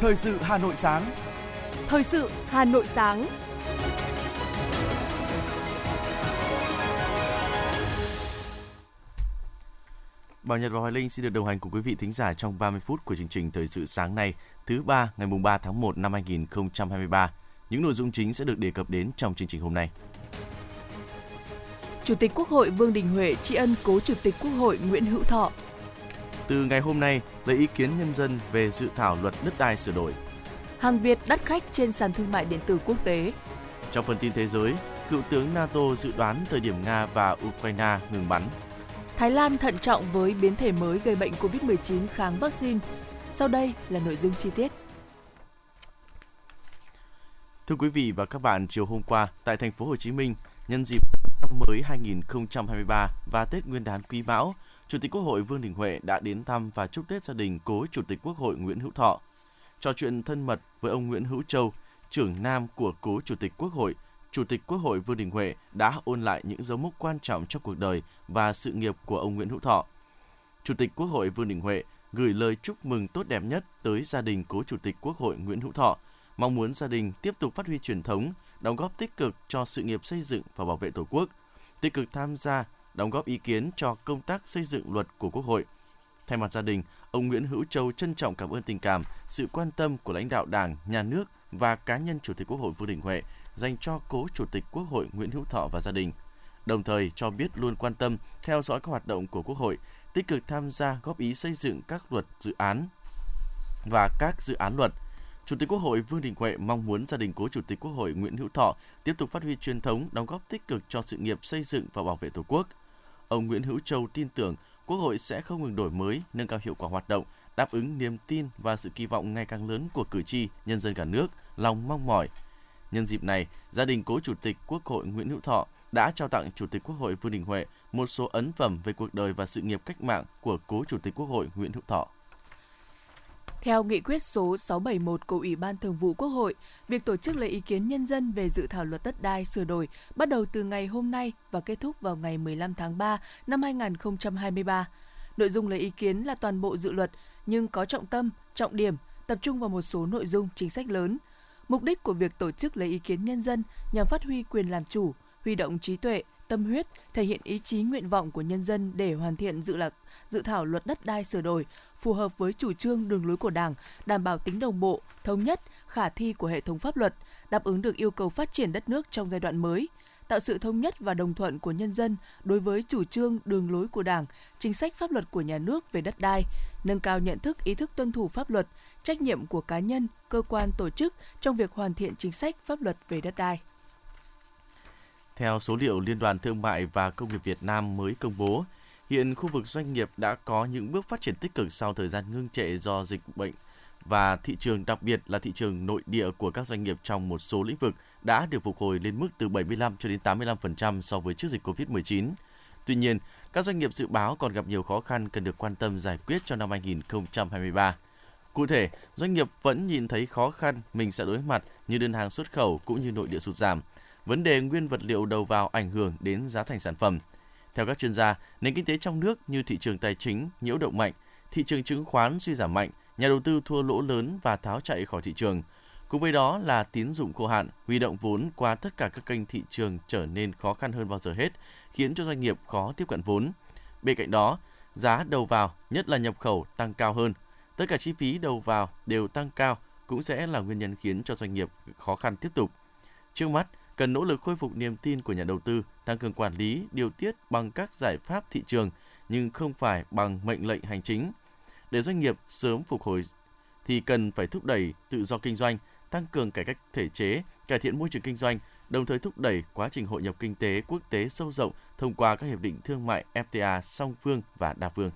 Thời sự Hà Nội sáng. Thời sự Hà Nội sáng. Bảo Nhật và Hoài Linh xin được đồng hành cùng quý vị thính giả trong 30 phút của chương trình Thời sự sáng nay, thứ ba ngày mùng 3 tháng 1 năm 2023. Những nội dung chính sẽ được đề cập đến trong chương trình hôm nay. Chủ tịch Quốc hội Vương Đình Huệ tri ân cố Chủ tịch Quốc hội Nguyễn Hữu Thọ. Từ ngày hôm nay, lấy ý kiến nhân dân về dự thảo luật đất đai sửa đổi. Hàng Việt đắt khách trên sàn thương mại điện tử quốc tế. Trong phần tin thế giới, cựu tướng NATO dự đoán thời điểm Nga và Ukraine ngừng bắn. Thái Lan thận trọng với biến thể mới gây bệnh COVID-19 kháng vaccine. Sau đây là nội dung chi tiết. Thưa quý vị và các bạn, chiều hôm qua tại thành phố Hồ Chí Minh, nhân dịp năm mới 2023 và Tết Nguyên đán Quý Mão, Chủ tịch Quốc hội Vương Đình Huệ đã đến thăm và chúc Tết gia đình cố Chủ tịch Quốc hội Nguyễn Hữu Thọ. Trò chuyện thân mật với ông Nguyễn Hữu Châu, trưởng nam của cố Chủ tịch Quốc hội, Chủ tịch Quốc hội Vương Đình Huệ đã ôn lại những dấu mốc quan trọng trong cuộc đời và sự nghiệp của ông Nguyễn Hữu Thọ. Chủ tịch Quốc hội Vương Đình Huệ gửi lời chúc mừng tốt đẹp nhất tới gia đình cố Chủ tịch Quốc hội Nguyễn Hữu Thọ, mong muốn gia đình tiếp tục phát huy truyền thống, đóng góp tích cực cho sự nghiệp xây dựng và bảo vệ Tổ quốc, tích cực tham gia, đóng góp ý kiến cho công tác xây dựng luật của Quốc hội. Thay mặt gia đình, ông Nguyễn Hữu Châu trân trọng cảm ơn tình cảm, sự quan tâm của lãnh đạo Đảng, Nhà nước và cá nhân Chủ tịch Quốc hội Vương Đình Huệ dành cho cố Chủ tịch Quốc hội Nguyễn Hữu Thọ và gia đình. Đồng thời cho biết luôn quan tâm, theo dõi các hoạt động của Quốc hội, tích cực tham gia góp ý xây dựng các luật dự án và các dự án luật. Chủ tịch Quốc hội Vương Đình Huệ mong muốn gia đình cố Chủ tịch Quốc hội Nguyễn Hữu Thọ tiếp tục phát huy truyền thống, đóng góp tích cực cho sự nghiệp xây dựng và bảo vệ Tổ quốc. Ông Nguyễn Hữu Châu tin tưởng Quốc hội sẽ không ngừng đổi mới, nâng cao hiệu quả hoạt động, đáp ứng niềm tin và sự kỳ vọng ngày càng lớn của cử tri, nhân dân cả nước, lòng mong mỏi. Nhân dịp này, gia đình cố Chủ tịch Quốc hội Nguyễn Hữu Thọ đã trao tặng Chủ tịch Quốc hội Vương Đình Huệ một số ấn phẩm về cuộc đời và sự nghiệp cách mạng của cố Chủ tịch Quốc hội Nguyễn Hữu Thọ. Theo nghị quyết số 671 của Ủy ban Thường vụ Quốc hội, việc tổ chức lấy ý kiến nhân dân về dự thảo luật đất đai sửa đổi bắt đầu từ ngày hôm nay và kết thúc vào ngày 15 tháng 3 năm 2023. Nội dung lấy ý kiến là toàn bộ dự luật nhưng có trọng tâm, trọng điểm, tập trung vào một số nội dung chính sách lớn. Mục đích của việc tổ chức lấy ý kiến nhân dân nhằm phát huy quyền làm chủ, huy động trí tuệ, tâm huyết, thể hiện ý chí nguyện vọng của nhân dân để hoàn thiện dự luật dự thảo luật đất đai sửa đổi phù hợp với chủ trương đường lối của Đảng, đảm bảo tính đồng bộ, thống nhất, khả thi của hệ thống pháp luật, đáp ứng được yêu cầu phát triển đất nước trong giai đoạn mới, tạo sự thống nhất và đồng thuận của nhân dân đối với chủ trương đường lối của Đảng, chính sách pháp luật của nhà nước về đất đai, nâng cao nhận thức ý thức tuân thủ pháp luật, trách nhiệm của cá nhân, cơ quan tổ chức trong việc hoàn thiện chính sách pháp luật về đất đai. Theo số liệu Liên đoàn Thương mại và Công nghiệp Việt Nam mới công bố, hiện khu vực doanh nghiệp đã có những bước phát triển tích cực sau thời gian ngưng trệ do dịch bệnh và thị trường đặc biệt là thị trường nội địa của các doanh nghiệp trong một số lĩnh vực đã được phục hồi lên mức từ 75 cho đến 85% so với trước dịch Covid-19. Tuy nhiên, các doanh nghiệp dự báo còn gặp nhiều khó khăn cần được quan tâm giải quyết trong năm 2023. Cụ thể, doanh nghiệp vẫn nhìn thấy khó khăn mình sẽ đối mặt như đơn hàng xuất khẩu cũng như nội địa sụt giảm. Vấn đề nguyên vật liệu đầu vào ảnh hưởng đến giá thành sản phẩm. Theo các chuyên gia, nền kinh tế trong nước như thị trường tài chính nhiễu động mạnh, thị trường chứng khoán suy giảm mạnh, nhà đầu tư thua lỗ lớn và tháo chạy khỏi thị trường. Cùng với đó là tín dụng khô hạn, huy động vốn qua tất cả các kênh thị trường trở nên khó khăn hơn bao giờ hết, khiến cho doanh nghiệp khó tiếp cận vốn. Bên cạnh đó, giá đầu vào, nhất là nhập khẩu tăng cao hơn. Tất cả chi phí đầu vào đều tăng cao cũng sẽ là nguyên nhân khiến cho doanh nghiệp khó khăn tiếp tục. Trước mắt, cần nỗ lực khôi phục niềm tin của nhà đầu tư, tăng cường quản lý, điều tiết bằng các giải pháp thị trường nhưng không phải bằng mệnh lệnh hành chính. Để doanh nghiệp sớm phục hồi thì cần phải thúc đẩy tự do kinh doanh, tăng cường cải cách thể chế, cải thiện môi trường kinh doanh, đồng thời thúc đẩy quá trình hội nhập kinh tế quốc tế sâu rộng thông qua các hiệp định thương mại FTA song phương và đa phương.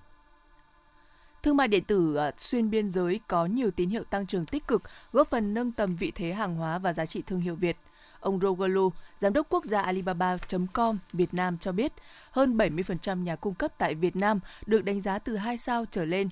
Thương mại điện tử à, xuyên biên giới có nhiều tín hiệu tăng trưởng tích cực, góp phần nâng tầm vị thế hàng hóa và giá trị thương hiệu Việt. Ông Roger giám đốc quốc gia Alibaba.com Việt Nam cho biết, hơn 70% nhà cung cấp tại Việt Nam được đánh giá từ 2 sao trở lên.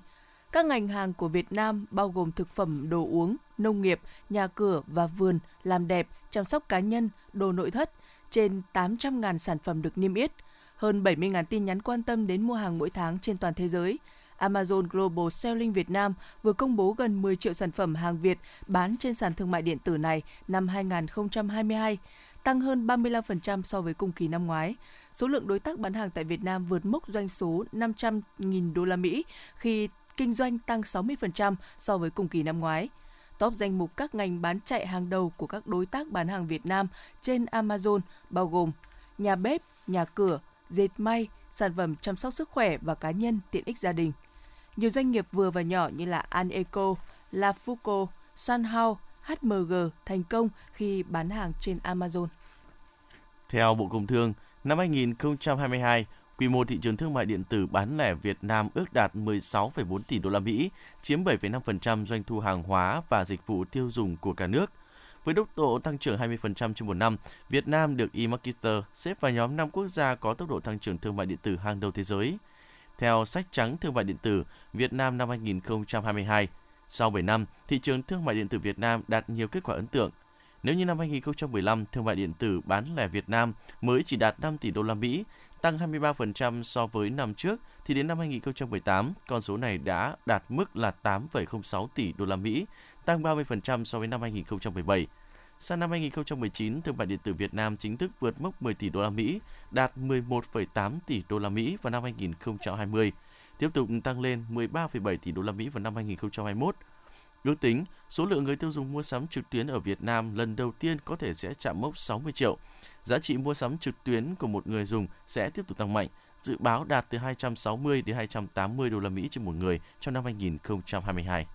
Các ngành hàng của Việt Nam bao gồm thực phẩm, đồ uống, nông nghiệp, nhà cửa và vườn, làm đẹp, chăm sóc cá nhân, đồ nội thất, trên 800.000 sản phẩm được niêm yết, hơn 70.000 tin nhắn quan tâm đến mua hàng mỗi tháng trên toàn thế giới. Amazon Global Selling Việt Nam vừa công bố gần 10 triệu sản phẩm hàng Việt bán trên sàn thương mại điện tử này năm 2022, tăng hơn 35% so với cùng kỳ năm ngoái. Số lượng đối tác bán hàng tại Việt Nam vượt mốc doanh số 500.000 đô la Mỹ khi kinh doanh tăng 60% so với cùng kỳ năm ngoái. Top danh mục các ngành bán chạy hàng đầu của các đối tác bán hàng Việt Nam trên Amazon bao gồm nhà bếp, nhà cửa, dệt may, sản phẩm chăm sóc sức khỏe và cá nhân tiện ích gia đình. Nhiều doanh nghiệp vừa và nhỏ như là Aneco, La Fuco, Sunhouse, HMG thành công khi bán hàng trên Amazon. Theo Bộ Công Thương, năm 2022, quy mô thị trường thương mại điện tử bán lẻ Việt Nam ước đạt 16,4 tỷ đô la Mỹ, chiếm 7,5% doanh thu hàng hóa và dịch vụ tiêu dùng của cả nước. Với tốc độ tăng trưởng 20% trên một năm, Việt Nam được eMarketer xếp vào nhóm 5 quốc gia có tốc độ tăng trưởng thương mại điện tử hàng đầu thế giới. Theo sách trắng thương mại điện tử Việt Nam năm 2022, sau 7 năm, thị trường thương mại điện tử Việt Nam đạt nhiều kết quả ấn tượng. Nếu như năm 2015, thương mại điện tử bán lẻ Việt Nam mới chỉ đạt 5 tỷ đô la Mỹ, tăng 23% so với năm trước, thì đến năm 2018, con số này đã đạt mức là 8,06 tỷ đô la Mỹ, tăng 30% so với năm 2017. Sang năm 2019, thương mại điện tử Việt Nam chính thức vượt mốc 10 tỷ đô la Mỹ, đạt 11,8 tỷ đô la Mỹ vào năm 2020, tiếp tục tăng lên 13,7 tỷ đô la Mỹ vào năm 2021. Ước tính, số lượng người tiêu dùng mua sắm trực tuyến ở Việt Nam lần đầu tiên có thể sẽ chạm mốc 60 triệu. Giá trị mua sắm trực tuyến của một người dùng sẽ tiếp tục tăng mạnh, dự báo đạt từ 260 đến 280 đô la Mỹ trên một người trong năm 2022.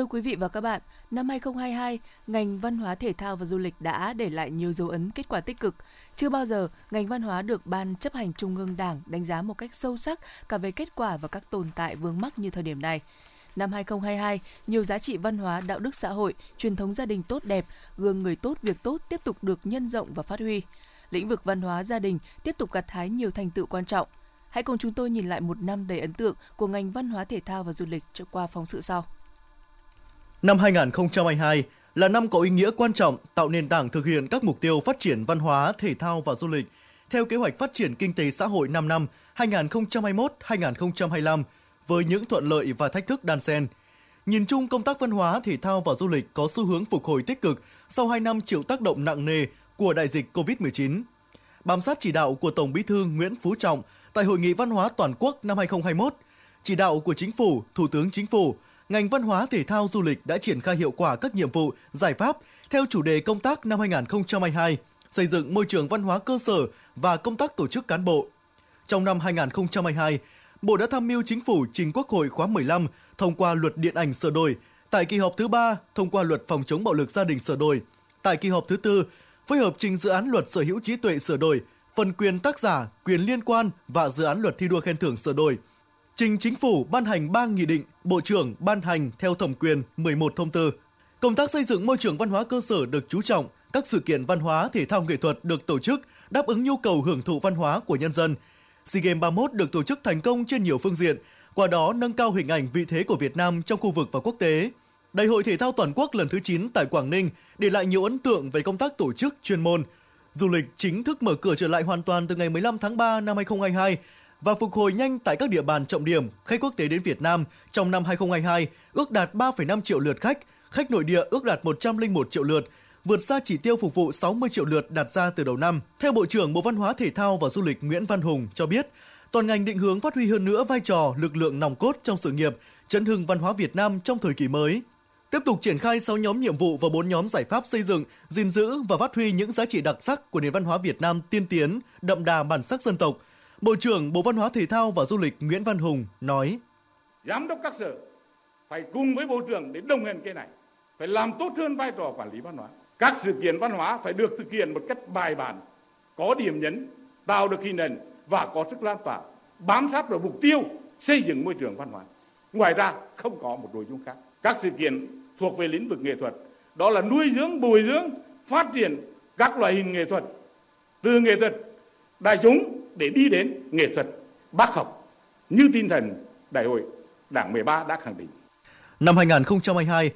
Thưa quý vị và các bạn, năm 2022, ngành văn hóa thể thao và du lịch đã để lại nhiều dấu ấn kết quả tích cực. Chưa bao giờ ngành văn hóa được Ban chấp hành Trung ương Đảng đánh giá một cách sâu sắc cả về kết quả và các tồn tại vướng mắc như thời điểm này. Năm 2022, nhiều giá trị văn hóa, đạo đức xã hội, truyền thống gia đình tốt đẹp, gương người tốt việc tốt tiếp tục được nhân rộng và phát huy. Lĩnh vực văn hóa gia đình tiếp tục gặt hái nhiều thành tựu quan trọng. Hãy cùng chúng tôi nhìn lại một năm đầy ấn tượng của ngành văn hóa thể thao và du lịch qua phóng sự sau. Năm 2022 là năm có ý nghĩa quan trọng tạo nền tảng thực hiện các mục tiêu phát triển văn hóa, thể thao và du lịch theo kế hoạch phát triển kinh tế xã hội 5 năm 2021-2025 với những thuận lợi và thách thức đan xen. Nhìn chung công tác văn hóa, thể thao và du lịch có xu hướng phục hồi tích cực sau 2 năm chịu tác động nặng nề của đại dịch COVID-19. Bám sát chỉ đạo của Tổng Bí thư Nguyễn Phú Trọng tại Hội nghị Văn hóa Toàn quốc năm 2021, chỉ đạo của Chính phủ, Thủ tướng Chính phủ – ngành văn hóa thể thao du lịch đã triển khai hiệu quả các nhiệm vụ, giải pháp theo chủ đề công tác năm 2022, xây dựng môi trường văn hóa cơ sở và công tác tổ chức cán bộ. Trong năm 2022, Bộ đã tham mưu Chính phủ trình Quốc hội khóa 15 thông qua luật điện ảnh sửa đổi, tại kỳ họp thứ 3 thông qua luật phòng chống bạo lực gia đình sửa đổi, tại kỳ họp thứ tư phối hợp trình dự án luật sở hữu trí tuệ sửa đổi, phần quyền tác giả, quyền liên quan và dự án luật thi đua khen thưởng sửa đổi – trình chính phủ ban hành 3 nghị định, Bộ trưởng ban hành theo thẩm quyền 11 thông tư. Công tác xây dựng môi trường văn hóa cơ sở được chú trọng, các sự kiện văn hóa thể thao nghệ thuật được tổ chức đáp ứng nhu cầu hưởng thụ văn hóa của nhân dân. SEA Games 31 được tổ chức thành công trên nhiều phương diện, qua đó nâng cao hình ảnh vị thế của Việt Nam trong khu vực và quốc tế. Đại hội thể thao toàn quốc lần thứ 9 tại Quảng Ninh để lại nhiều ấn tượng về công tác tổ chức chuyên môn. Du lịch chính thức mở cửa trở lại hoàn toàn từ ngày 15 tháng 3 năm 2022 và phục hồi nhanh tại các địa bàn trọng điểm khách quốc tế đến Việt Nam trong năm 2022 ước đạt 3,5 triệu lượt khách, khách nội địa ước đạt 101 triệu lượt, vượt xa chỉ tiêu phục vụ 60 triệu lượt đặt ra từ đầu năm. Theo Bộ trưởng Bộ Văn hóa Thể thao và Du lịch Nguyễn Văn Hùng cho biết, toàn ngành định hướng phát huy hơn nữa vai trò lực lượng nòng cốt trong sự nghiệp chấn hưng văn hóa Việt Nam trong thời kỳ mới. Tiếp tục triển khai 6 nhóm nhiệm vụ và 4 nhóm giải pháp xây dựng, gìn giữ và phát huy những giá trị đặc sắc của nền văn hóa Việt Nam tiên tiến, đậm đà bản sắc dân tộc – Bộ trưởng Bộ Văn hóa Thể thao và Du lịch Nguyễn Văn Hùng nói: Giám đốc các sở phải cùng với Bộ trưởng để đồng hành cái này, phải làm tốt hơn vai trò quản lý văn hóa. Các sự kiện văn hóa phải được thực hiện một cách bài bản, có điểm nhấn, tạo được hình ảnh và có sức lan tỏa, bám sát vào mục tiêu xây dựng môi trường văn hóa. Ngoài ra không có một nội dung khác. Các sự kiện thuộc về lĩnh vực nghệ thuật, đó là nuôi dưỡng, bồi dưỡng, phát triển các loại hình nghệ thuật từ nghệ thuật đại chúng để đi đến nghệ thuật bác học như tinh thần đại hội Đảng 13 đã khẳng định. Năm 2022,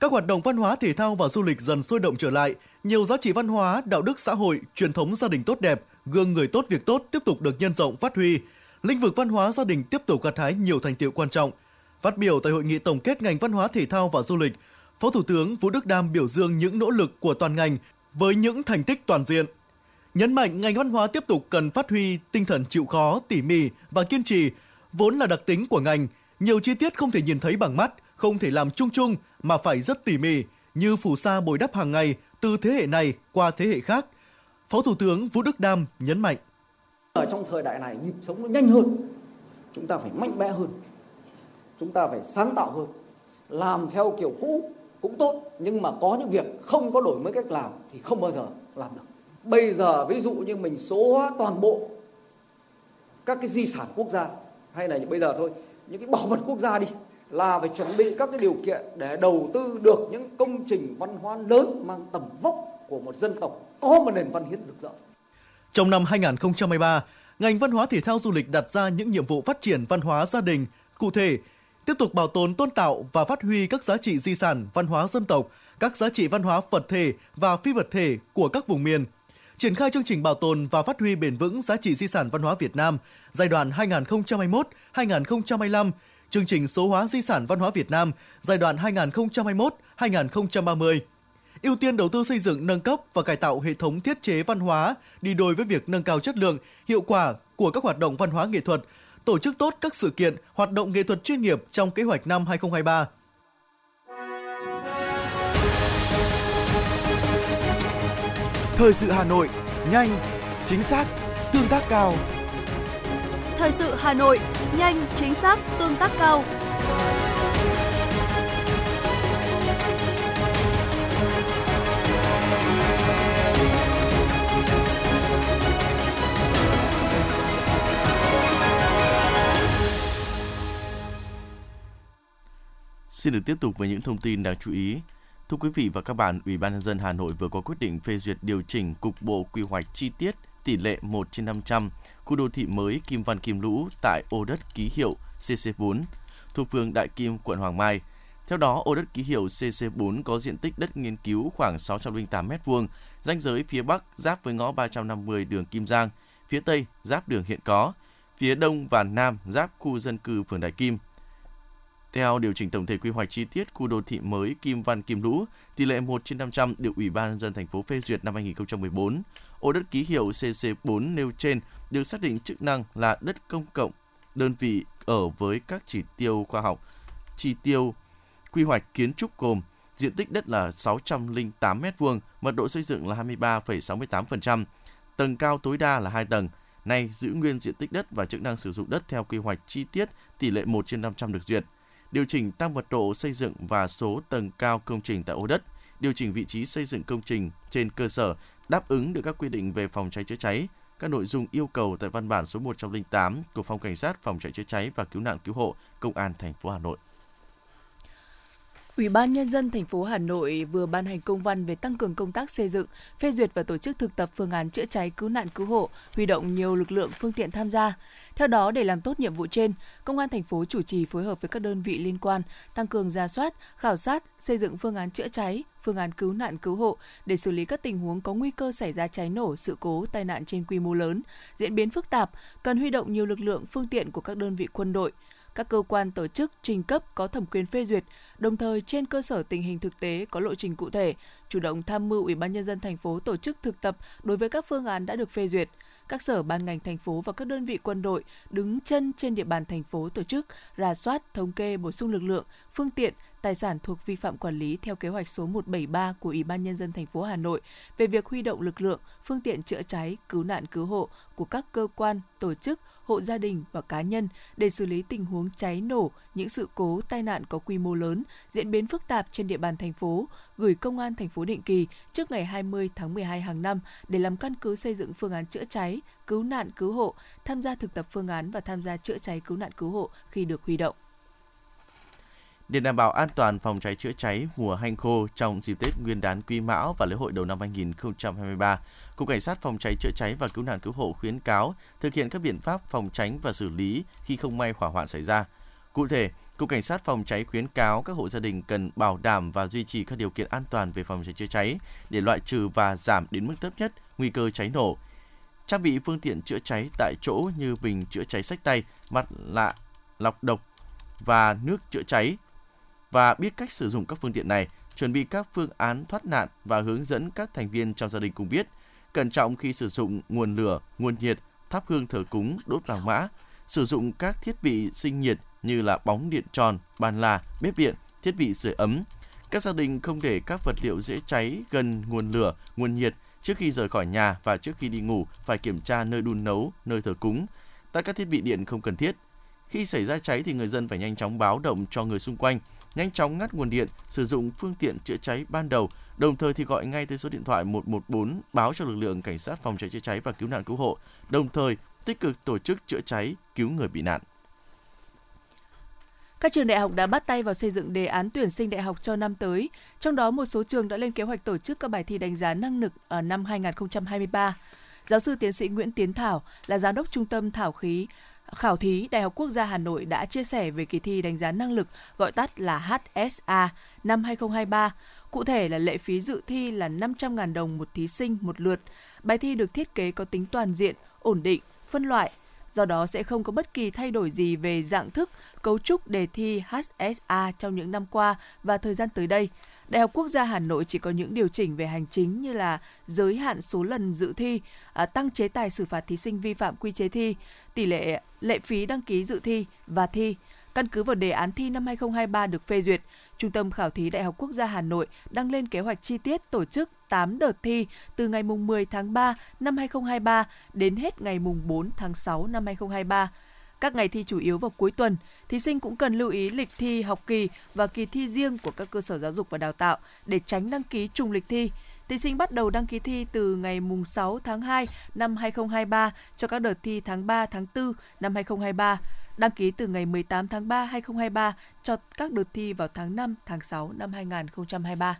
Các hoạt động văn hóa thể thao và du lịch dần sôi động trở lại, nhiều giá trị văn hóa, đạo đức xã hội, truyền thống gia đình tốt đẹp, gương người tốt việc tốt tiếp tục được nhân rộng phát huy. Lĩnh vực văn hóa gia đình tiếp tục gặt hái nhiều thành tiệu quan trọng. Phát biểu tại hội nghị tổng kết ngành văn hóa thể thao và du lịch, Phó Thủ tướng Vũ Đức Đam biểu dương những nỗ lực của toàn ngành với những thành tích toàn diện. Nhấn mạnh ngành văn hóa tiếp tục cần phát huy tinh thần chịu khó, tỉ mỉ và kiên trì, vốn là đặc tính của ngành. Nhiều chi tiết không thể nhìn thấy bằng mắt, không thể làm chung chung mà phải rất tỉ mỉ, như phù sa bồi đắp hàng ngày từ thế hệ này qua thế hệ khác. Phó Thủ tướng Vũ Đức Đam nhấn mạnh. Ở trong thời đại này nhịp sống nó nhanh hơn, chúng ta phải mạnh mẽ hơn, chúng ta phải sáng tạo hơn, làm theo kiểu cũ cũng tốt nhưng mà có những việc không có đổi mới cách làm thì không bao giờ làm được bây giờ ví dụ như mình số hóa toàn bộ các cái di sản quốc gia hay là bây giờ thôi những cái bảo vật quốc gia đi là phải chuẩn bị các cái điều kiện để đầu tư được những công trình văn hóa lớn mang tầm vóc của một dân tộc có một nền văn hiến rực rỡ. Trong năm 2023, ngành văn hóa thể thao du lịch đặt ra những nhiệm vụ phát triển văn hóa gia đình, cụ thể tiếp tục bảo tồn tôn tạo và phát huy các giá trị di sản văn hóa dân tộc, các giá trị văn hóa vật thể và phi vật thể của các vùng miền. Triển khai chương trình bảo tồn và phát huy bền vững giá trị di sản văn hóa Việt Nam giai đoạn 2021-2025, chương trình số hóa di sản văn hóa Việt Nam giai đoạn 2021-2030 ưu tiên đầu tư xây dựng nâng cấp và cải tạo hệ thống thiết chế văn hóa đi đôi với việc nâng cao chất lượng, hiệu quả của các hoạt động văn hóa nghệ thuật, tổ chức tốt các sự kiện, hoạt động nghệ thuật chuyên nghiệp trong kế hoạch năm 2023. Thời sự Hà Nội, nhanh, chính xác, tương tác cao. Thời sự Hà Nội, nhanh, chính xác, tương tác cao. Xin được tiếp tục với những thông tin đáng chú ý. Thưa quý vị và các bạn, Ủy ban nhân dân Hà Nội vừa có quyết định phê duyệt điều chỉnh cục bộ quy hoạch chi tiết tỷ lệ 1 trên 500 khu đô thị mới Kim Văn Kim Lũ tại ô đất ký hiệu CC4 thuộc phường Đại Kim, quận Hoàng Mai. Theo đó, ô đất ký hiệu CC4 có diện tích đất nghiên cứu khoảng 608 m2, ranh giới phía Bắc giáp với ngõ 350 đường Kim Giang, phía Tây giáp đường hiện có, phía Đông và Nam giáp khu dân cư phường Đại Kim. Theo điều chỉnh tổng thể quy hoạch chi tiết khu đô thị mới Kim Văn Kim Lũ, tỷ lệ 1 trên 500 được Ủy ban nhân dân thành phố phê duyệt năm 2014. Ô đất ký hiệu CC4 nêu trên được xác định chức năng là đất công cộng, đơn vị ở với các chỉ tiêu khoa học, chỉ tiêu quy hoạch kiến trúc gồm diện tích đất là 608 m2, mật độ xây dựng là 23,68%, tầng cao tối đa là 2 tầng. Nay giữ nguyên diện tích đất và chức năng sử dụng đất theo quy hoạch chi tiết tỷ lệ 1 trên 500 được duyệt điều chỉnh tăng mật độ xây dựng và số tầng cao công trình tại ô đất, điều chỉnh vị trí xây dựng công trình trên cơ sở đáp ứng được các quy định về phòng cháy chữa cháy, các nội dung yêu cầu tại văn bản số 108 của Phòng Cảnh sát Phòng cháy chữa cháy và Cứu nạn Cứu hộ Công an thành phố Hà Nội. Ủy ban Nhân dân thành phố Hà Nội vừa ban hành công văn về tăng cường công tác xây dựng, phê duyệt và tổ chức thực tập phương án chữa cháy cứu nạn cứu hộ, huy động nhiều lực lượng phương tiện tham gia. Theo đó, để làm tốt nhiệm vụ trên, Công an thành phố chủ trì phối hợp với các đơn vị liên quan tăng cường ra soát, khảo sát, xây dựng phương án chữa cháy, phương án cứu nạn cứu hộ để xử lý các tình huống có nguy cơ xảy ra cháy nổ, sự cố, tai nạn trên quy mô lớn, diễn biến phức tạp, cần huy động nhiều lực lượng phương tiện của các đơn vị quân đội, các cơ quan tổ chức trình cấp có thẩm quyền phê duyệt, đồng thời trên cơ sở tình hình thực tế có lộ trình cụ thể, chủ động tham mưu Ủy ban nhân dân thành phố tổ chức thực tập đối với các phương án đã được phê duyệt. Các sở ban ngành thành phố và các đơn vị quân đội đứng chân trên địa bàn thành phố tổ chức rà soát, thống kê, bổ sung lực lượng, phương tiện, tài sản thuộc vi phạm quản lý theo kế hoạch số 173 của Ủy ban nhân dân thành phố Hà Nội về việc huy động lực lượng, phương tiện chữa cháy, cứu nạn cứu hộ của các cơ quan, tổ chức, hộ gia đình và cá nhân để xử lý tình huống cháy nổ, những sự cố tai nạn có quy mô lớn, diễn biến phức tạp trên địa bàn thành phố, gửi công an thành phố định kỳ trước ngày 20 tháng 12 hàng năm để làm căn cứ xây dựng phương án chữa cháy, cứu nạn cứu hộ, tham gia thực tập phương án và tham gia chữa cháy cứu nạn cứu hộ khi được huy động. Để đảm bảo an toàn phòng cháy chữa cháy mùa hanh khô trong dịp Tết Nguyên đán Quý Mão và lễ hội đầu năm 2023, Cục Cảnh sát Phòng cháy chữa cháy và Cứu nạn Cứu hộ khuyến cáo thực hiện các biện pháp phòng tránh và xử lý khi không may hỏa hoạn xảy ra. Cụ thể, Cục Cảnh sát phòng cháy khuyến cáo các hộ gia đình cần bảo đảm và duy trì các điều kiện an toàn về phòng cháy chữa cháy để loại trừ và giảm đến mức thấp nhất nguy cơ cháy nổ. Trang bị phương tiện chữa cháy tại chỗ như bình chữa cháy sách tay, mặt lạ, lọc độc và nước chữa cháy và biết cách sử dụng các phương tiện này, chuẩn bị các phương án thoát nạn và hướng dẫn các thành viên trong gia đình cùng biết, cẩn trọng khi sử dụng nguồn lửa, nguồn nhiệt, thắp hương thờ cúng, đốt vàng mã, sử dụng các thiết bị sinh nhiệt như là bóng điện tròn, bàn là, bếp điện, thiết bị sưởi ấm. Các gia đình không để các vật liệu dễ cháy gần nguồn lửa, nguồn nhiệt trước khi rời khỏi nhà và trước khi đi ngủ phải kiểm tra nơi đun nấu, nơi thờ cúng, tắt các thiết bị điện không cần thiết. Khi xảy ra cháy thì người dân phải nhanh chóng báo động cho người xung quanh, nhanh chóng ngắt nguồn điện, sử dụng phương tiện chữa cháy ban đầu, đồng thời thì gọi ngay tới số điện thoại 114 báo cho lực lượng cảnh sát phòng cháy chữa cháy và cứu nạn cứu hộ, đồng thời tích cực tổ chức chữa cháy, cứu người bị nạn. Các trường đại học đã bắt tay vào xây dựng đề án tuyển sinh đại học cho năm tới, trong đó một số trường đã lên kế hoạch tổ chức các bài thi đánh giá năng lực ở năm 2023. Giáo sư tiến sĩ Nguyễn Tiến Thảo là giám đốc trung tâm thảo khí khảo thí Đại học Quốc gia Hà Nội đã chia sẻ về kỳ thi đánh giá năng lực gọi tắt là HSA năm 2023. Cụ thể là lệ phí dự thi là 500.000 đồng một thí sinh một lượt. Bài thi được thiết kế có tính toàn diện, ổn định, phân loại, do đó sẽ không có bất kỳ thay đổi gì về dạng thức, cấu trúc đề thi HSA trong những năm qua và thời gian tới đây. Đại học Quốc gia Hà Nội chỉ có những điều chỉnh về hành chính như là giới hạn số lần dự thi, à, tăng chế tài xử phạt thí sinh vi phạm quy chế thi, tỷ lệ lệ phí đăng ký dự thi và thi. Căn cứ vào đề án thi năm 2023 được phê duyệt, Trung tâm Khảo thí Đại học Quốc gia Hà Nội đang lên kế hoạch chi tiết tổ chức 8 đợt thi từ ngày 10 tháng 3 năm 2023 đến hết ngày 4 tháng 6 năm 2023. Các ngày thi chủ yếu vào cuối tuần, thí sinh cũng cần lưu ý lịch thi học kỳ và kỳ thi riêng của các cơ sở giáo dục và đào tạo để tránh đăng ký trùng lịch thi. Thí sinh bắt đầu đăng ký thi từ ngày 6 tháng 2 năm 2023 cho các đợt thi tháng 3, tháng 4 năm 2023 đăng ký từ ngày 18 tháng 3 2023 cho các đợt thi vào tháng 5, tháng 6 năm 2023.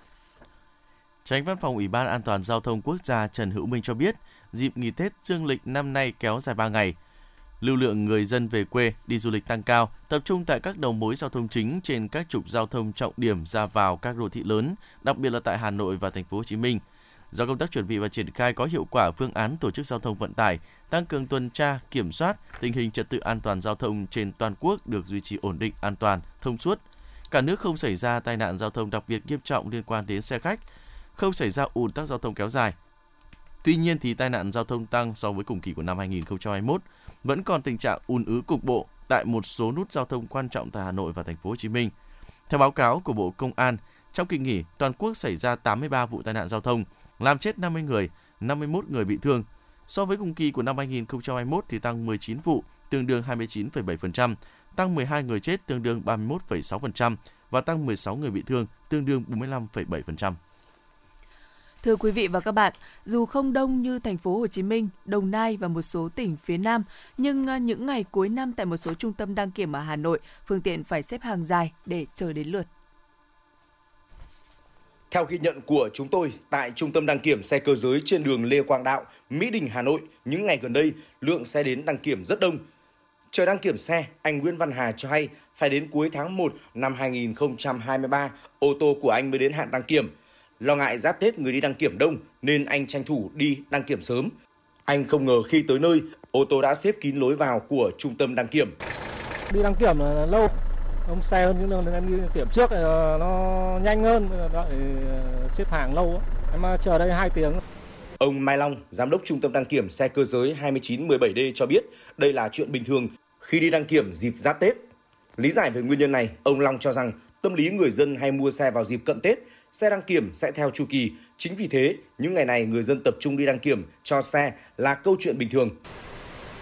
Tránh Văn phòng Ủy ban An toàn Giao thông Quốc gia Trần Hữu Minh cho biết, dịp nghỉ Tết Dương lịch năm nay kéo dài 3 ngày. Lưu lượng người dân về quê đi du lịch tăng cao, tập trung tại các đầu mối giao thông chính trên các trục giao thông trọng điểm ra vào các đô thị lớn, đặc biệt là tại Hà Nội và thành phố Hồ Chí Minh. Do công tác chuẩn bị và triển khai có hiệu quả phương án tổ chức giao thông vận tải, tăng cường tuần tra, kiểm soát, tình hình trật tự an toàn giao thông trên toàn quốc được duy trì ổn định, an toàn, thông suốt. Cả nước không xảy ra tai nạn giao thông đặc biệt nghiêm trọng liên quan đến xe khách, không xảy ra ùn tắc giao thông kéo dài. Tuy nhiên thì tai nạn giao thông tăng so với cùng kỳ của năm 2021, vẫn còn tình trạng ùn ứ cục bộ tại một số nút giao thông quan trọng tại Hà Nội và thành phố Hồ Chí Minh. Theo báo cáo của Bộ Công an, trong kỳ nghỉ, toàn quốc xảy ra 83 vụ tai nạn giao thông, làm chết 50 người, 51 người bị thương. So với cùng kỳ của năm 2021 thì tăng 19 vụ, tương đương 29,7%, tăng 12 người chết tương đương 31,6% và tăng 16 người bị thương tương đương 45,7%. Thưa quý vị và các bạn, dù không đông như thành phố Hồ Chí Minh, Đồng Nai và một số tỉnh phía Nam, nhưng à, những ngày cuối năm tại một số trung tâm đăng kiểm ở Hà Nội, phương tiện phải xếp hàng dài để chờ đến lượt. Theo ghi nhận của chúng tôi, tại trung tâm đăng kiểm xe cơ giới trên đường Lê Quang Đạo, Mỹ Đình, Hà Nội, những ngày gần đây, lượng xe đến đăng kiểm rất đông. Chờ đăng kiểm xe, anh Nguyễn Văn Hà cho hay phải đến cuối tháng 1 năm 2023, ô tô của anh mới đến hạn đăng kiểm. Lo ngại giáp Tết người đi đăng kiểm đông nên anh tranh thủ đi đăng kiểm sớm. Anh không ngờ khi tới nơi, ô tô đã xếp kín lối vào của trung tâm đăng kiểm. Đi đăng kiểm là lâu, ông xe hơn những lần em đi đăng kiểm trước nó nhanh hơn, đợi ờ, xếp hàng lâu. Em chờ đây 2 tiếng. Ông Mai Long, giám đốc trung tâm đăng kiểm xe cơ giới 2917D cho biết đây là chuyện bình thường khi đi đăng kiểm dịp giáp Tết. Lý giải về nguyên nhân này, ông Long cho rằng tâm lý người dân hay mua xe vào dịp cận Tết xe đăng kiểm sẽ theo chu kỳ. Chính vì thế, những ngày này người dân tập trung đi đăng kiểm cho xe là câu chuyện bình thường.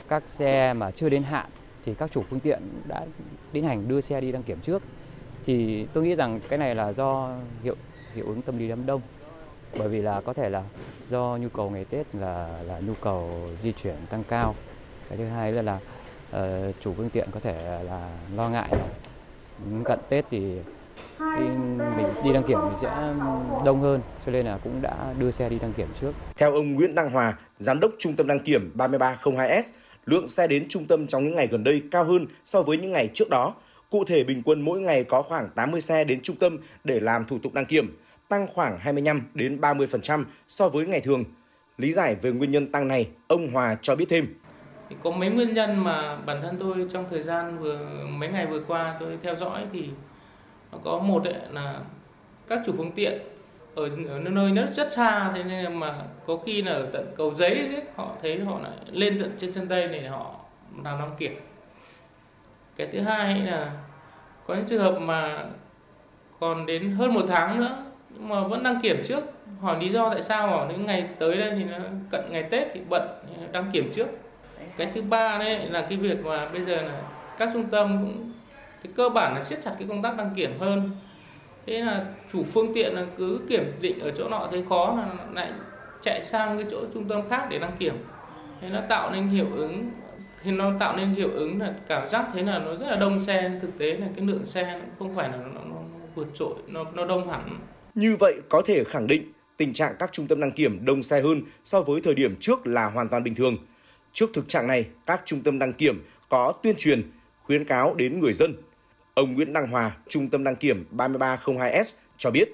Các xe mà chưa đến hạn thì các chủ phương tiện đã tiến hành đưa xe đi đăng kiểm trước. Thì tôi nghĩ rằng cái này là do hiệu hiệu ứng tâm lý đám đông. Bởi vì là có thể là do nhu cầu ngày Tết là là nhu cầu di chuyển tăng cao. Cái thứ hai là là uh, chủ phương tiện có thể là lo ngại cận Tết thì khi mình đi đăng kiểm thì sẽ đông hơn cho nên là cũng đã đưa xe đi đăng kiểm trước. Theo ông Nguyễn Đăng Hòa, giám đốc trung tâm đăng kiểm 3302S, lượng xe đến trung tâm trong những ngày gần đây cao hơn so với những ngày trước đó. Cụ thể, bình quân mỗi ngày có khoảng 80 xe đến trung tâm để làm thủ tục đăng kiểm, tăng khoảng 25 đến 30% so với ngày thường. Lý giải về nguyên nhân tăng này, ông Hòa cho biết thêm. Thì có mấy nguyên nhân mà bản thân tôi trong thời gian vừa mấy ngày vừa qua tôi theo dõi thì có một ấy là các chủ phương tiện ở, ở nơi rất rất xa thế nên mà có khi là ở tận cầu giấy ấy, họ thấy họ lại lên tận trên sân tây này họ làm đăng kiểm. Cái thứ hai là có những trường hợp mà còn đến hơn một tháng nữa nhưng mà vẫn đăng kiểm trước. Hỏi lý do tại sao hỏi những ngày tới đây thì nó cận ngày tết thì bận đăng kiểm trước. Cái thứ ba đấy là cái việc mà bây giờ là các trung tâm cũng thì cơ bản là siết chặt cái công tác đăng kiểm hơn. Thế là chủ phương tiện là cứ kiểm định ở chỗ nọ thấy khó là lại chạy sang cái chỗ trung tâm khác để đăng kiểm. Thế nó tạo nên hiệu ứng thì nó tạo nên hiệu ứng là cảm giác thế là nó rất là đông xe. Thực tế là cái lượng xe nó không phải là nó, nó, nó vượt trội nó nó đông hẳn. Như vậy có thể khẳng định tình trạng các trung tâm đăng kiểm đông xe hơn so với thời điểm trước là hoàn toàn bình thường. Trước thực trạng này các trung tâm đăng kiểm có tuyên truyền khuyến cáo đến người dân Ông Nguyễn Đăng Hòa, Trung tâm đăng kiểm 3302S cho biết.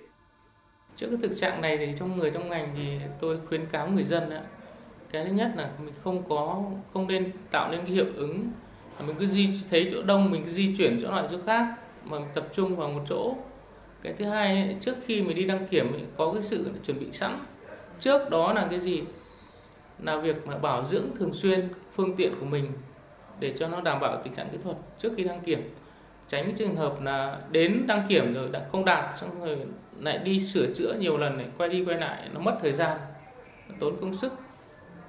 Trước cái thực trạng này thì trong người trong ngành thì tôi khuyến cáo người dân ạ. Cái thứ nhất là mình không có không nên tạo nên cái hiệu ứng mình cứ di thấy chỗ đông mình cứ di chuyển chỗ này chỗ khác mà mình tập trung vào một chỗ. Cái thứ hai trước khi mình đi đăng kiểm mình có cái sự chuẩn bị sẵn. Trước đó là cái gì? Là việc mà bảo dưỡng thường xuyên phương tiện của mình để cho nó đảm bảo tình trạng kỹ thuật trước khi đăng kiểm tránh trường hợp là đến đăng kiểm rồi đã không đạt xong rồi lại đi sửa chữa nhiều lần này quay đi quay lại nó mất thời gian tốn công sức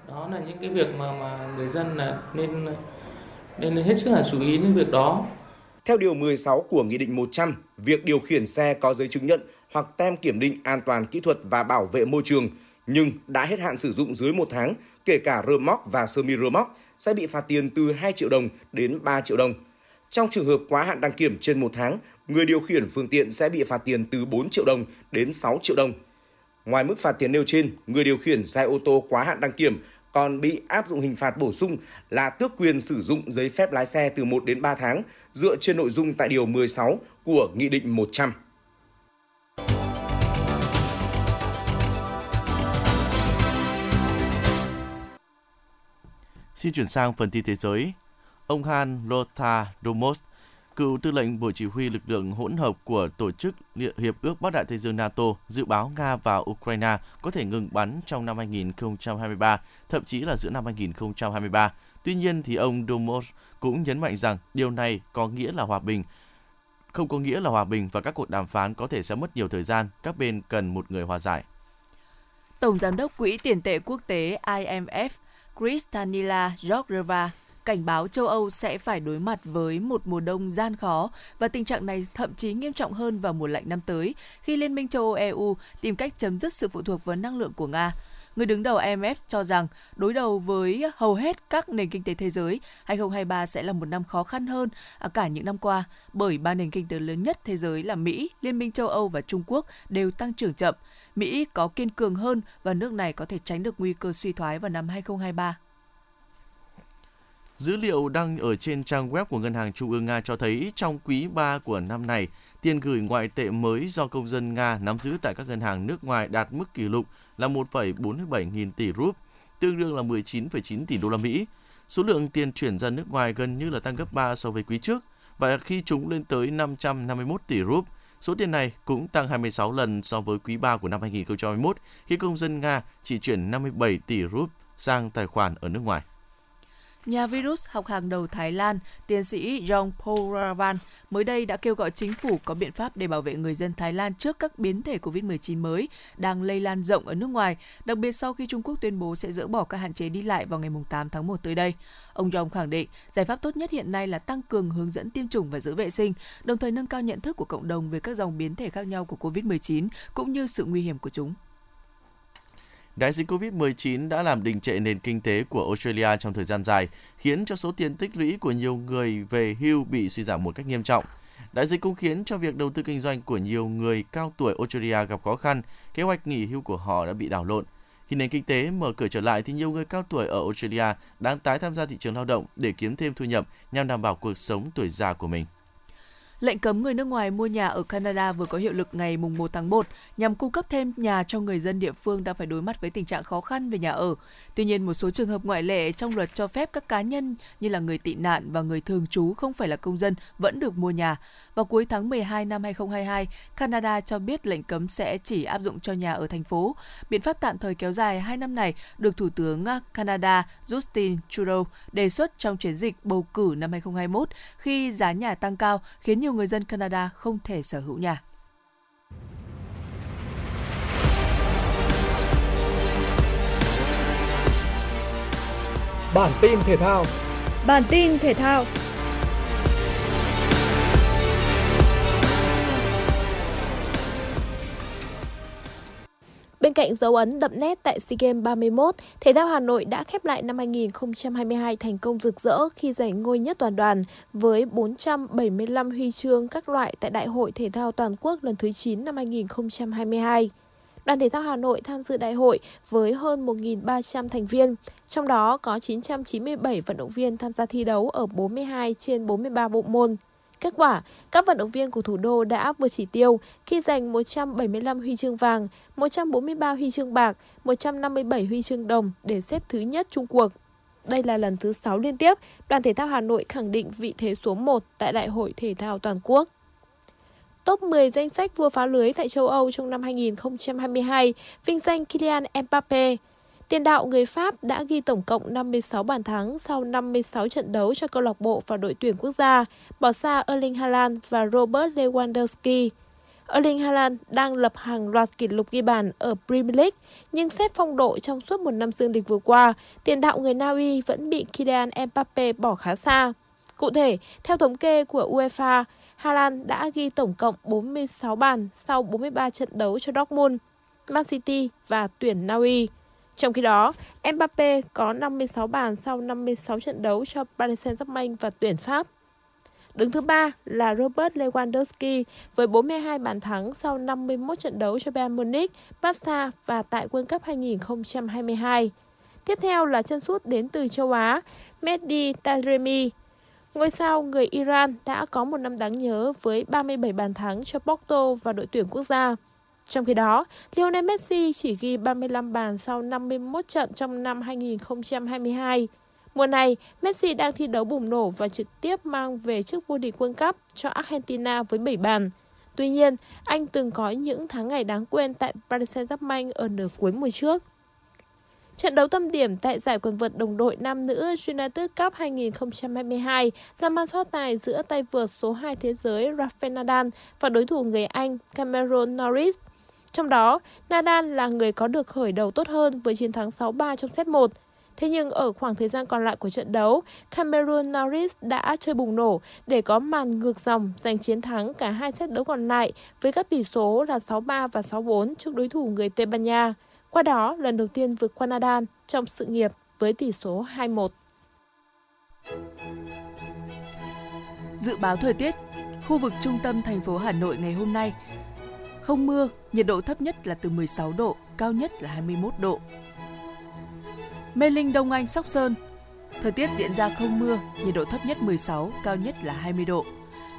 đó là những cái việc mà mà người dân là nên nên hết sức là chú ý những việc đó theo điều 16 của Nghị định 100, việc điều khiển xe có giấy chứng nhận hoặc tem kiểm định an toàn kỹ thuật và bảo vệ môi trường nhưng đã hết hạn sử dụng dưới một tháng, kể cả rơ móc và sơ mi rơ móc, sẽ bị phạt tiền từ 2 triệu đồng đến 3 triệu đồng. Trong trường hợp quá hạn đăng kiểm trên một tháng, người điều khiển phương tiện sẽ bị phạt tiền từ 4 triệu đồng đến 6 triệu đồng. Ngoài mức phạt tiền nêu trên, người điều khiển xe ô tô quá hạn đăng kiểm còn bị áp dụng hình phạt bổ sung là tước quyền sử dụng giấy phép lái xe từ 1 đến 3 tháng dựa trên nội dung tại Điều 16 của Nghị định 100. Xin chuyển sang phần tin thế giới. Ông Han Rotha Domos, cựu tư lệnh Bộ Chỉ huy lực lượng hỗn hợp của Tổ chức Hiệp ước Bắc Đại Tây Dương NATO, dự báo Nga và Ukraine có thể ngừng bắn trong năm 2023, thậm chí là giữa năm 2023. Tuy nhiên thì ông Domos cũng nhấn mạnh rằng điều này có nghĩa là hòa bình, không có nghĩa là hòa bình và các cuộc đàm phán có thể sẽ mất nhiều thời gian, các bên cần một người hòa giải. Tổng giám đốc Quỹ tiền tệ quốc tế IMF Kristalina Georgieva cảnh báo châu Âu sẽ phải đối mặt với một mùa đông gian khó và tình trạng này thậm chí nghiêm trọng hơn vào mùa lạnh năm tới khi Liên minh châu Âu EU tìm cách chấm dứt sự phụ thuộc vào năng lượng của Nga. Người đứng đầu IMF cho rằng đối đầu với hầu hết các nền kinh tế thế giới, 2023 sẽ là một năm khó khăn hơn à, cả những năm qua bởi ba nền kinh tế lớn nhất thế giới là Mỹ, Liên minh châu Âu và Trung Quốc đều tăng trưởng chậm. Mỹ có kiên cường hơn và nước này có thể tránh được nguy cơ suy thoái vào năm 2023. Dữ liệu đăng ở trên trang web của Ngân hàng Trung ương Nga cho thấy trong quý 3 của năm này, tiền gửi ngoại tệ mới do công dân Nga nắm giữ tại các ngân hàng nước ngoài đạt mức kỷ lục là 1,47 nghìn tỷ rúp, tương đương là 19,9 tỷ đô la Mỹ. Số lượng tiền chuyển ra nước ngoài gần như là tăng gấp 3 so với quý trước, và khi chúng lên tới 551 tỷ rúp, số tiền này cũng tăng 26 lần so với quý 3 của năm 2021 khi công dân Nga chỉ chuyển 57 tỷ rúp sang tài khoản ở nước ngoài. Nhà virus học hàng đầu Thái Lan, tiến sĩ John Poravan mới đây đã kêu gọi chính phủ có biện pháp để bảo vệ người dân Thái Lan trước các biến thể COVID-19 mới đang lây lan rộng ở nước ngoài, đặc biệt sau khi Trung Quốc tuyên bố sẽ dỡ bỏ các hạn chế đi lại vào ngày 8 tháng 1 tới đây. Ông John khẳng định giải pháp tốt nhất hiện nay là tăng cường hướng dẫn tiêm chủng và giữ vệ sinh, đồng thời nâng cao nhận thức của cộng đồng về các dòng biến thể khác nhau của COVID-19 cũng như sự nguy hiểm của chúng. Đại dịch COVID-19 đã làm đình trệ nền kinh tế của Australia trong thời gian dài, khiến cho số tiền tích lũy của nhiều người về hưu bị suy giảm một cách nghiêm trọng. Đại dịch cũng khiến cho việc đầu tư kinh doanh của nhiều người cao tuổi Australia gặp khó khăn, kế hoạch nghỉ hưu của họ đã bị đảo lộn. Khi nền kinh tế mở cửa trở lại thì nhiều người cao tuổi ở Australia đang tái tham gia thị trường lao động để kiếm thêm thu nhập nhằm đảm bảo cuộc sống tuổi già của mình. Lệnh cấm người nước ngoài mua nhà ở Canada vừa có hiệu lực ngày 1 tháng 1 nhằm cung cấp thêm nhà cho người dân địa phương đang phải đối mặt với tình trạng khó khăn về nhà ở. Tuy nhiên, một số trường hợp ngoại lệ trong luật cho phép các cá nhân như là người tị nạn và người thường trú không phải là công dân vẫn được mua nhà. Vào cuối tháng 12 năm 2022, Canada cho biết lệnh cấm sẽ chỉ áp dụng cho nhà ở thành phố. Biện pháp tạm thời kéo dài 2 năm này được Thủ tướng Canada Justin Trudeau đề xuất trong chiến dịch bầu cử năm 2021 khi giá nhà tăng cao khiến nhiều nhiều người dân Canada không thể sở hữu nhà. Bản tin thể thao Bản tin thể thao Bên cạnh dấu ấn đậm nét tại SEA Games 31, Thể thao Hà Nội đã khép lại năm 2022 thành công rực rỡ khi giành ngôi nhất toàn đoàn với 475 huy chương các loại tại Đại hội Thể thao Toàn quốc lần thứ 9 năm 2022. Đoàn thể thao Hà Nội tham dự đại hội với hơn 1.300 thành viên, trong đó có 997 vận động viên tham gia thi đấu ở 42 trên 43 bộ môn. Kết quả, các vận động viên của thủ đô đã vượt chỉ tiêu khi giành 175 huy chương vàng, 143 huy chương bạc, 157 huy chương đồng để xếp thứ nhất Trung cuộc. Đây là lần thứ 6 liên tiếp đoàn thể thao Hà Nội khẳng định vị thế số 1 tại Đại hội Thể thao Toàn quốc. Top 10 danh sách vua phá lưới tại châu Âu trong năm 2022, vinh danh Kylian Mbappe. Tiền đạo người Pháp đã ghi tổng cộng 56 bàn thắng sau 56 trận đấu cho câu lạc bộ và đội tuyển quốc gia, bỏ xa Erling Haaland và Robert Lewandowski. Erling Haaland đang lập hàng loạt kỷ lục ghi bàn ở Premier League, nhưng xét phong độ trong suốt một năm dương lịch vừa qua, tiền đạo người Na Uy vẫn bị Kylian Mbappe bỏ khá xa. Cụ thể, theo thống kê của UEFA, Haaland đã ghi tổng cộng 46 bàn sau 43 trận đấu cho Dortmund, Man City và tuyển Na Uy. Trong khi đó, Mbappe có 56 bàn sau 56 trận đấu cho Paris Saint-Germain và tuyển Pháp. Đứng thứ ba là Robert Lewandowski với 42 bàn thắng sau 51 trận đấu cho Bayern Munich, Barca và tại World Cup 2022. Tiếp theo là chân sút đến từ châu Á, Mehdi Taremi. Ngôi sao người Iran đã có một năm đáng nhớ với 37 bàn thắng cho Porto và đội tuyển quốc gia. Trong khi đó, Lionel Messi chỉ ghi 35 bàn sau 51 trận trong năm 2022. Mùa này, Messi đang thi đấu bùng nổ và trực tiếp mang về chức vô địch World Cup cho Argentina với 7 bàn. Tuy nhiên, anh từng có những tháng ngày đáng quên tại Paris Saint-Germain ở nửa cuối mùa trước. Trận đấu tâm điểm tại giải quần vợt đồng đội nam nữ United Cup 2022 là màn so tài giữa tay vợt số 2 thế giới Rafael Nadal và đối thủ người Anh Cameron Norris. Trong đó, Nadal là người có được khởi đầu tốt hơn với chiến thắng 6-3 trong set 1. Thế nhưng ở khoảng thời gian còn lại của trận đấu, Cameron Norris đã chơi bùng nổ để có màn ngược dòng giành chiến thắng cả hai set đấu còn lại với các tỷ số là 6-3 và 6-4 trước đối thủ người Tây Ban Nha. Qua đó, lần đầu tiên vượt qua Nadal trong sự nghiệp với tỷ số 2-1. Dự báo thời tiết Khu vực trung tâm thành phố Hà Nội ngày hôm nay không mưa, nhiệt độ thấp nhất là từ 16 độ, cao nhất là 21 độ. Mê Linh Đông Anh Sóc Sơn Thời tiết diễn ra không mưa, nhiệt độ thấp nhất 16, cao nhất là 20 độ.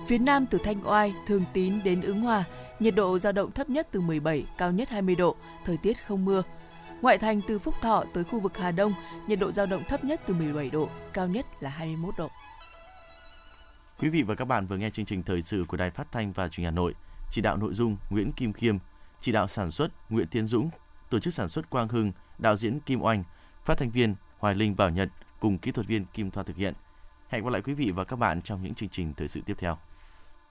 Phía Nam từ Thanh Oai, Thường Tín đến Ứng Hòa, nhiệt độ dao động thấp nhất từ 17, cao nhất 20 độ, thời tiết không mưa. Ngoại thành từ Phúc Thọ tới khu vực Hà Đông, nhiệt độ dao động thấp nhất từ 17 độ, cao nhất là 21 độ. Quý vị và các bạn vừa nghe chương trình thời sự của Đài Phát thanh và Truyền hình Hà Nội. Chỉ đạo nội dung Nguyễn Kim Khiêm, chỉ đạo sản xuất Nguyễn Tiến Dũng, tổ chức sản xuất Quang Hưng, đạo diễn Kim Oanh, phát thanh viên Hoài Linh Bảo Nhật cùng kỹ thuật viên Kim Thoa thực hiện. Hẹn gặp lại quý vị và các bạn trong những chương trình thời sự tiếp theo.